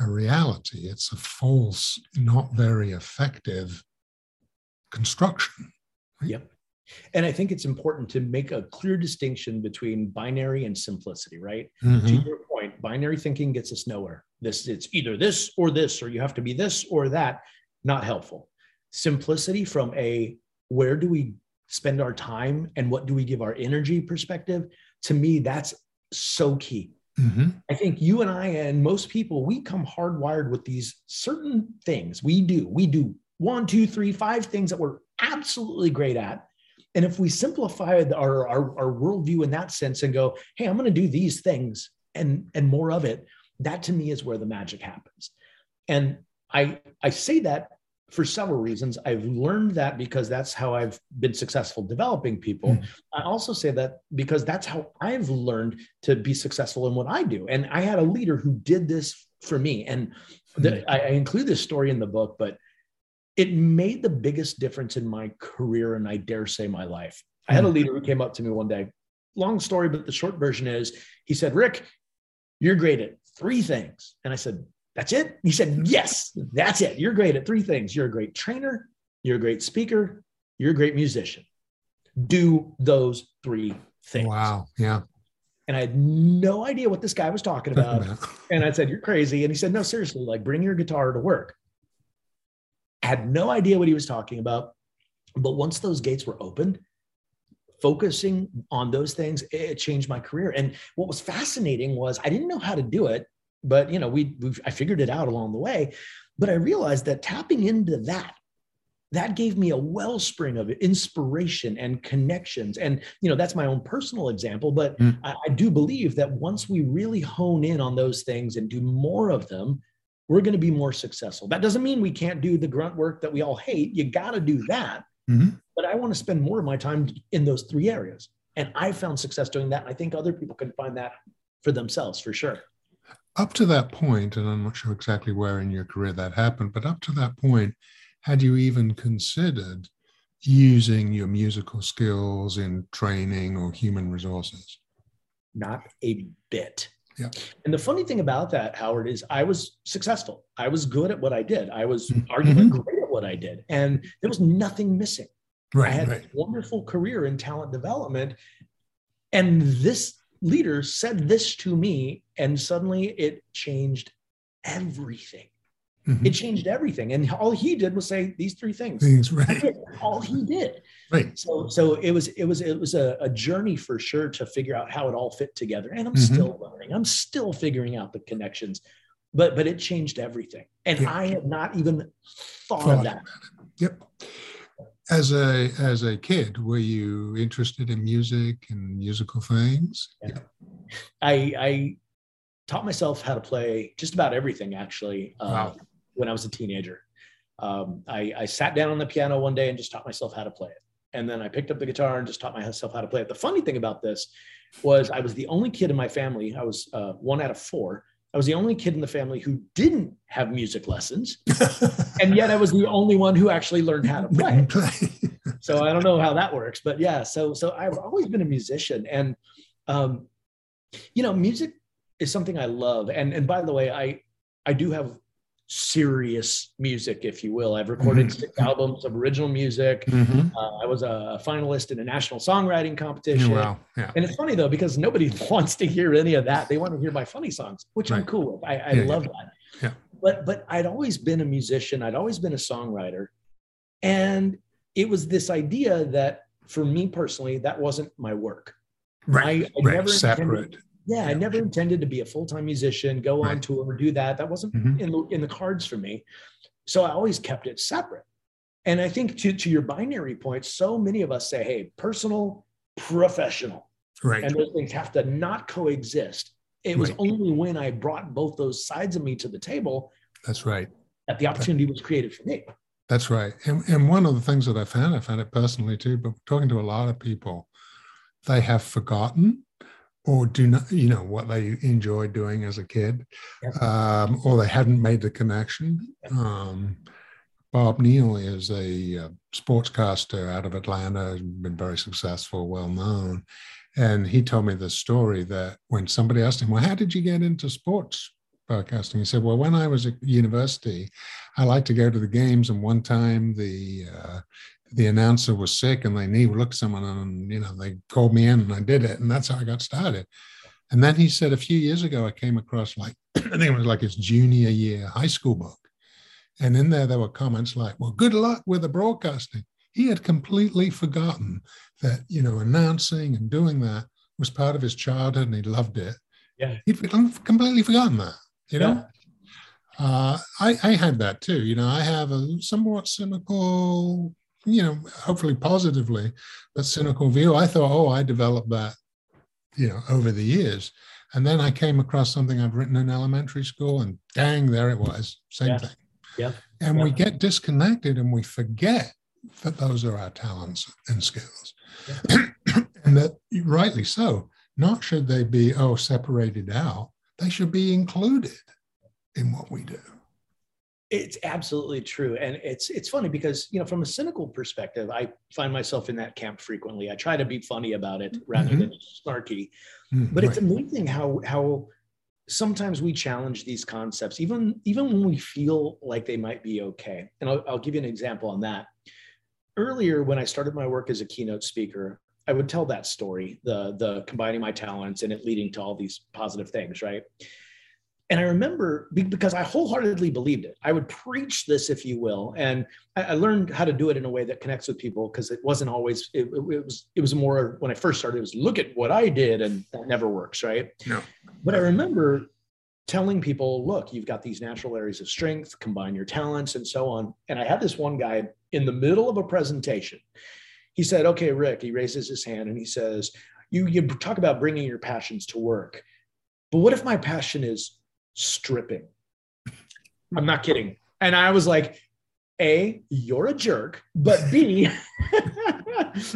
a reality. It's a false, not very effective construction. Right? Yep. And I think it's important to make a clear distinction between binary and simplicity, right? Mm-hmm. To your point, binary thinking gets us nowhere. This it's either this or this, or you have to be this or that. Not helpful. Simplicity from a where do we spend our time and what do we give our energy perspective? To me, that's so key. Mm-hmm. I think you and I and most people, we come hardwired with these certain things. We do. We do one, two, three, five things that we're absolutely great at. And if we simplify our, our, our worldview in that sense and go, hey, I'm going to do these things and, and more of it, that to me is where the magic happens. And I, I say that for several reasons. I've learned that because that's how I've been successful developing people. Mm. I also say that because that's how I've learned to be successful in what I do. And I had a leader who did this for me. And the, mm. I, I include this story in the book, but it made the biggest difference in my career and I dare say my life. I had a hmm. leader who came up to me one day. Long story, but the short version is he said, Rick, you're great at three things. And I said, That's it? He said, Yes, that's it. You're great at three things. You're a great trainer, you're a great speaker, you're a great musician. Do those three things. Wow. Yeah. And I had no idea what this guy was talking about. and I said, You're crazy. And he said, No, seriously, like bring your guitar to work had no idea what he was talking about. But once those gates were opened, focusing on those things, it changed my career. And what was fascinating was I didn't know how to do it, but you know, we I figured it out along the way. But I realized that tapping into that that gave me a wellspring of inspiration and connections and you know that's my own personal example but mm. I, I, do believe that once we really hone in on those things and do more of them we're going to be more successful. That doesn't mean we can't do the grunt work that we all hate. You got to do that. Mm-hmm. But I want to spend more of my time in those three areas. And I found success doing that. And I think other people can find that for themselves for sure. Up to that point, and I'm not sure exactly where in your career that happened, but up to that point, had you even considered using your musical skills in training or human resources? Not a bit. Yeah. And the funny thing about that, Howard, is I was successful. I was good at what I did. I was mm-hmm. arguably mm-hmm. great at what I did. And there was nothing missing. Right, I had right. a wonderful career in talent development. And this leader said this to me, and suddenly it changed everything. Mm-hmm. It changed everything. And all he did was say these three things. Things, right. All he did. Right. So so it was it was it was a, a journey for sure to figure out how it all fit together. And I'm mm-hmm. still learning. I'm still figuring out the connections. But but it changed everything. And yeah. I had not even thought, thought of that. Yep. As a as a kid, were you interested in music and musical things? Yeah. yeah. I I taught myself how to play just about everything actually. Uh, wow. Um, when I was a teenager. Um, I, I sat down on the piano one day and just taught myself how to play it. And then I picked up the guitar and just taught myself how to play it. The funny thing about this was I was the only kid in my family. I was uh, one out of four. I was the only kid in the family who didn't have music lessons. and yet I was the only one who actually learned how to play. so I don't know how that works, but yeah. So, so I've always been a musician and, um, you know, music is something I love. And, and by the way, I, I do have serious music, if you will. I've recorded mm-hmm. six albums of original music. Mm-hmm. Uh, I was a finalist in a national songwriting competition. wow. Yeah. And it's funny though, because nobody wants to hear any of that. They want to hear my funny songs, which right. I'm cool with. I, I yeah, love yeah. that. Yeah. But but I'd always been a musician. I'd always been a songwriter. And it was this idea that for me personally, that wasn't my work. Right. I, I right. never separate. Yeah, yeah, I never intended to be a full-time musician, go right. on tour, do that. That wasn't mm-hmm. in the in the cards for me. So I always kept it separate. And I think to, to your binary point, so many of us say, hey, personal, professional. Right. And those things have to not coexist. It was right. only when I brought both those sides of me to the table. That's right. That the opportunity was created for me. That's right. And, and one of the things that I found, I found it personally too, but talking to a lot of people, they have forgotten or do not, you know, what they enjoyed doing as a kid, um, or they hadn't made the connection. Um, Bob Neal is a uh, sportscaster out of Atlanta, been very successful, well known. And he told me the story that when somebody asked him, Well, how did you get into sports broadcasting? He said, Well, when I was at university, I liked to go to the games. And one time the uh, the announcer was sick and they need to look someone and you know they called me in and I did it and that's how I got started. And then he said a few years ago I came across like I think it was like his junior year high school book. And in there there were comments like, well, good luck with the broadcasting. He had completely forgotten that, you know, announcing and doing that was part of his childhood and he loved it. Yeah. He'd completely forgotten that, you know? Yeah. Uh, I, I had that too. You know, I have a somewhat cynical you know, hopefully positively, but cynical view. I thought, oh, I developed that, you know, over the years. And then I came across something I'd written in elementary school, and dang, there it was, same yeah. thing. Yeah. And yeah. we get disconnected and we forget that those are our talents and skills. Yeah. and that rightly so, not should they be, oh, separated out, they should be included in what we do. It's absolutely true, and it's it's funny because you know from a cynical perspective, I find myself in that camp frequently. I try to be funny about it rather mm-hmm. than snarky, mm-hmm. but it's amazing how how sometimes we challenge these concepts, even even when we feel like they might be okay. And I'll, I'll give you an example on that. Earlier, when I started my work as a keynote speaker, I would tell that story, the the combining my talents and it leading to all these positive things, right? And I remember because I wholeheartedly believed it. I would preach this, if you will, and I learned how to do it in a way that connects with people because it wasn't always. It, it, was. It was more when I first started. It was look at what I did, and that never works, right? No. But I remember telling people, look, you've got these natural areas of strength. Combine your talents, and so on. And I had this one guy in the middle of a presentation. He said, "Okay, Rick." He raises his hand and he says, "You you talk about bringing your passions to work, but what if my passion is stripping. I'm not kidding. And I was like, A, you're a jerk, but B,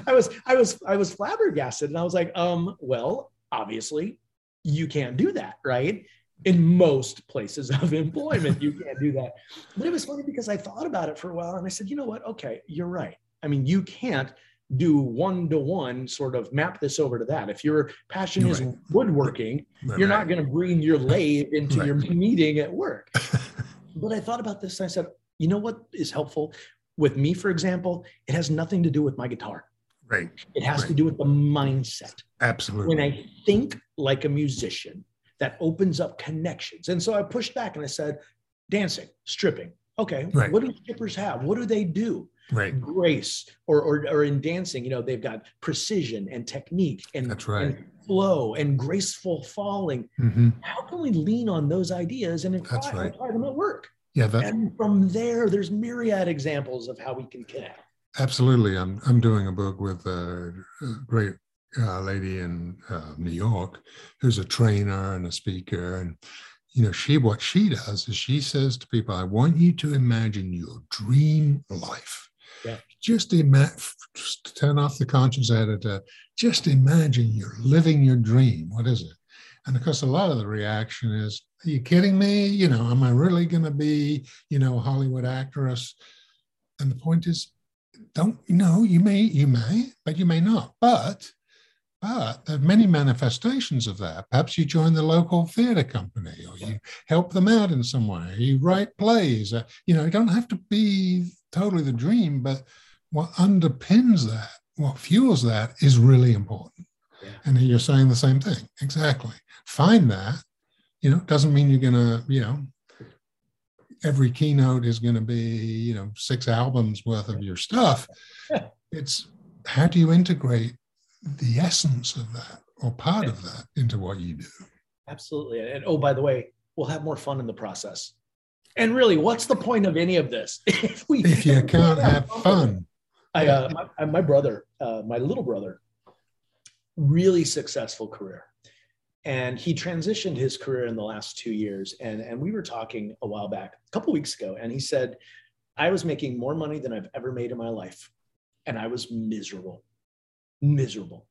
I was I was I was flabbergasted and I was like, um, well, obviously you can't do that, right? In most places of employment, you can't do that. But it was funny because I thought about it for a while and I said, you know what? Okay, you're right. I mean, you can't do one to one sort of map this over to that. If your passion is woodworking, right. you're not going to bring your lathe into right. your meeting at work. but I thought about this and I said, you know what is helpful with me, for example? It has nothing to do with my guitar. Right. It has to do with the mindset. Absolutely. When I think like a musician, that opens up connections. And so I pushed back and I said, dancing, stripping. Okay. What do strippers have? What do they do? Right. grace or, or or in dancing you know they've got precision and technique and, That's right. and flow and graceful falling mm-hmm. how can we lean on those ideas and apply, right. apply them at work yeah that, and from there there's myriad examples of how we can connect absolutely i'm i'm doing a book with a, great uh, lady in uh, new york who's a trainer and a speaker and you know she what she does is she says to people i want you to imagine your dream life. Just imagine, turn off the conscious editor. Just imagine you're living your dream. What is it? And of course, a lot of the reaction is, "Are you kidding me? You know, am I really going to be, you know, a Hollywood actress?" And the point is, don't you know? You may, you may, but you may not. But But there are many manifestations of that. Perhaps you join the local theater company or you help them out in some way. You write plays. Uh, you know, you don't have to be totally the dream, but what underpins that, what fuels that is really important. Yeah. And you're saying the same thing. Exactly. Find that. You know, doesn't mean you're going to, you know, every keynote is going to be, you know, six albums worth of your stuff. It's how do you integrate the essence of that or part of that into what you do? Absolutely. And oh, by the way, we'll have more fun in the process. And really, what's the point of any of this if we if you can't have fun? I, uh, my, my brother, uh, my little brother, really successful career, and he transitioned his career in the last two years. And and we were talking a while back, a couple weeks ago, and he said, "I was making more money than I've ever made in my life, and I was miserable, miserable."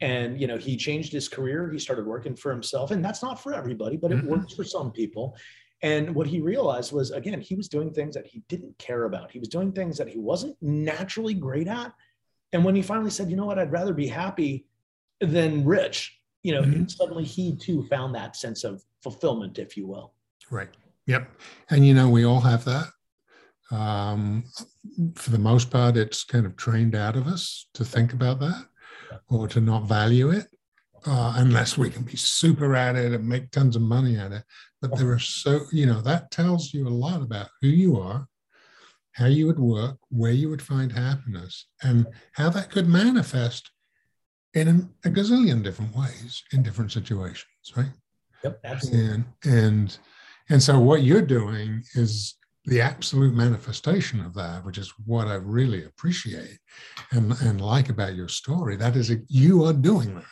and you know he changed his career he started working for himself and that's not for everybody but it mm-hmm. works for some people and what he realized was, again, he was doing things that he didn't care about. He was doing things that he wasn't naturally great at. And when he finally said, you know what, I'd rather be happy than rich, you know, mm-hmm. suddenly he too found that sense of fulfillment, if you will. Right. Yep. And, you know, we all have that. Um, for the most part, it's kind of trained out of us to think about that or to not value it uh, unless we can be super at it and make tons of money at it. But there are so, you know, that tells you a lot about who you are, how you would work, where you would find happiness, and how that could manifest in a, gazillion different ways in different situations, right? Yep, absolutely. And and and so what you're doing is the absolute manifestation of that, which is what I really appreciate and, and like about your story. That is, a, you are doing that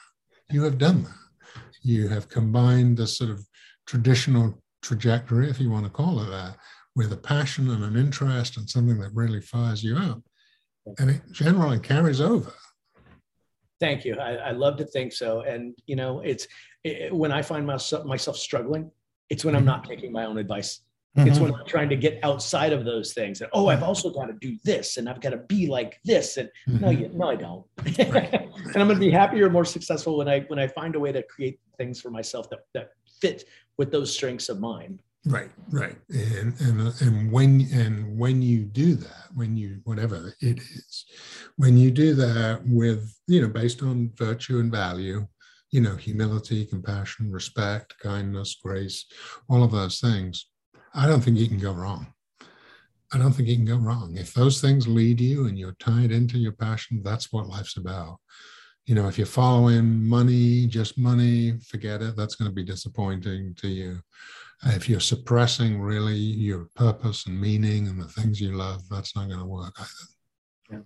you have done that. You have combined the sort of traditional trajectory, if you want to call it that, with a passion and an interest and something that really fires you up. And it generally carries over. Thank you. I, I love to think so. And, you know, it's it, when I find myself, myself struggling, it's when I'm not taking my own advice. Mm-hmm. It's when I'm trying to get outside of those things. And oh, I've also got to do this, and I've got to be like this. And mm-hmm. no, you, no, I don't. Right. and I'm going to be happier, more successful when I when I find a way to create things for myself that that fit with those strengths of mine. Right, right, and and and when and when you do that, when you whatever it is, when you do that with you know based on virtue and value, you know humility, compassion, respect, kindness, grace, all of those things I don't think you can go wrong. I don't think you can go wrong. If those things lead you and you're tied into your passion, that's what life's about. You know, if you're following money, just money, forget it. That's going to be disappointing to you. If you're suppressing really your purpose and meaning and the things you love, that's not going to work either. Yeah.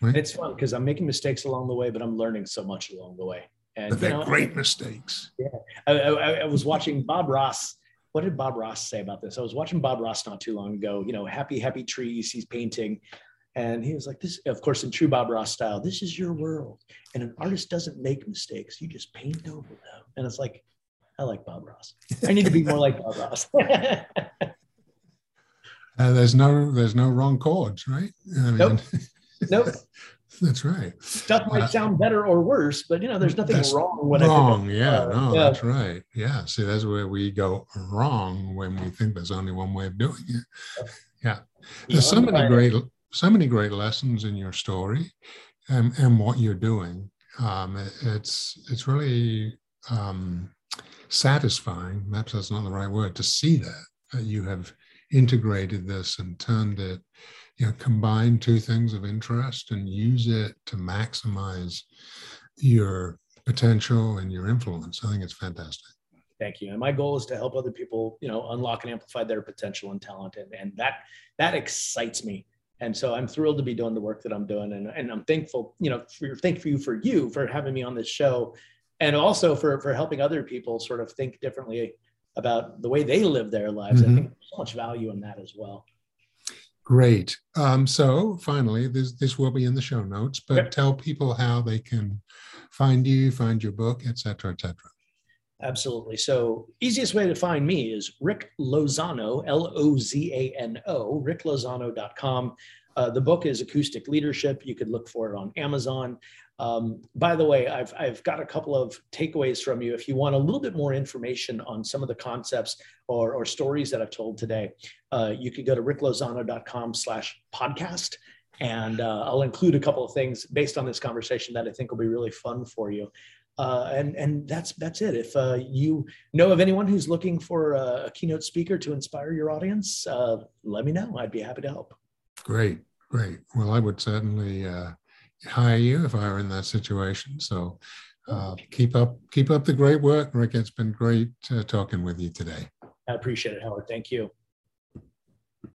Right? It's fun because I'm making mistakes along the way, but I'm learning so much along the way. And they're you know, great mistakes. Yeah. I, I, I was watching Bob Ross what did Bob Ross say about this? I was watching Bob Ross not too long ago, you know, happy, happy trees, he's painting. And he was like, this, of course, in true Bob Ross style, this is your world. And an artist doesn't make mistakes. You just paint over them. And it's like, I like Bob Ross. I need to be more like Bob Ross. uh, there's no, there's no wrong chords, right? I mean, nope. nope. That's right. Stuff might uh, sound better or worse, but you know, there's nothing wrong when wrong. yeah, uh, no, yeah. that's right. Yeah. See, that's where we go wrong when we think there's only one way of doing it. Yeah. There's so many great, so many great lessons in your story, and and what you're doing. Um, it, it's it's really um, satisfying. Perhaps that's not the right word to see that, that you have integrated this and turned it you know, combined two things of interest and use it to maximize your potential and your influence. I think it's fantastic. Thank you. And my goal is to help other people, you know, unlock and amplify their potential and talent. And, and that that excites me. And so I'm thrilled to be doing the work that I'm doing. And, and I'm thankful, you know, for thank you for you for having me on this show and also for for helping other people sort of think differently about the way they live their lives. Mm-hmm. I think there's so much value in that as well. Great. Um, so finally, this this will be in the show notes, but yep. tell people how they can find you, find your book, et cetera, et cetera. Absolutely. So easiest way to find me is Rick Lozano, L-O-Z-A-N-O, ricklozano.com. Uh, the book is Acoustic Leadership. You could look for it on Amazon. Um, by the way, I've, I've got a couple of takeaways from you. If you want a little bit more information on some of the concepts or, or stories that I've told today, uh, you could go to ricklozano.com slash podcast. And uh, I'll include a couple of things based on this conversation that I think will be really fun for you. Uh, and and that's that's it. If uh, you know of anyone who's looking for a, a keynote speaker to inspire your audience, uh, let me know. I'd be happy to help. Great, great. Well, I would certainly uh, hire you if I were in that situation. So uh, keep up keep up the great work, Rick. It's been great uh, talking with you today. I appreciate it, Howard. Thank you.